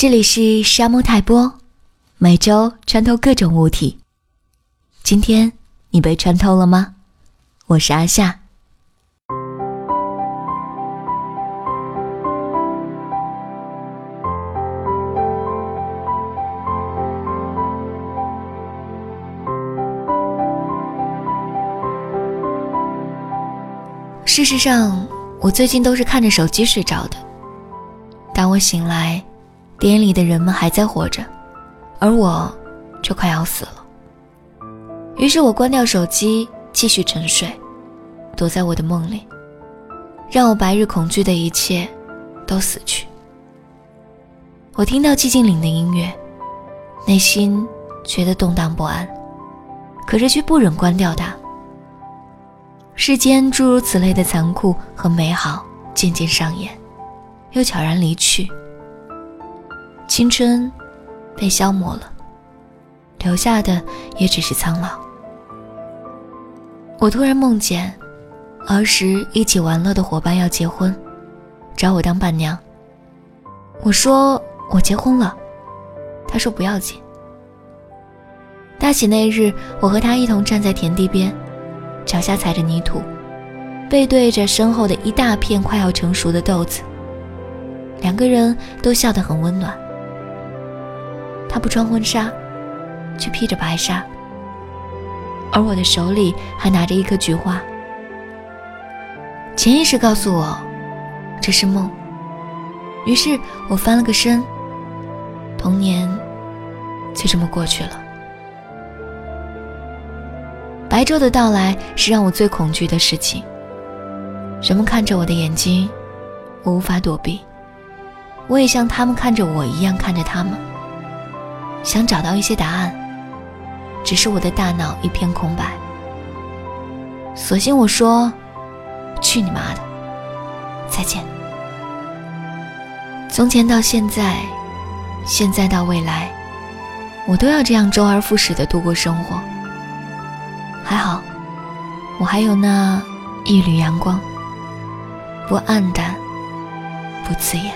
这里是沙漠泰波，每周穿透各种物体。今天你被穿透了吗？我是阿夏。事实上，我最近都是看着手机睡着的。当我醒来，电影里的人们还在活着，而我却快要死了。于是我关掉手机，继续沉睡，躲在我的梦里，让我白日恐惧的一切都死去。我听到寂静岭的音乐，内心觉得动荡不安，可是却不忍关掉它。世间诸如此类的残酷和美好渐渐上演，又悄然离去。青春被消磨了，留下的也只是苍老。我突然梦见，儿时一起玩乐的伙伴要结婚，找我当伴娘。我说我结婚了，他说不要紧。大喜那日，我和他一同站在田地边。脚下踩着泥土，背对着身后的一大片快要成熟的豆子，两个人都笑得很温暖。不穿婚纱，却披着白纱，而我的手里还拿着一颗菊花。潜意识告诉我，这是梦。于是我翻了个身，童年就这么过去了。白昼的到来是让我最恐惧的事情。人们看着我的眼睛，我无法躲避。我也像他们看着我一样看着他们，想找到一些答案，只是我的大脑一片空白。索性我说：“去你妈的，再见。”从前到现在，现在到未来，我都要这样周而复始的度过生活。还好，我还有那一缕阳光，不暗淡，不刺眼。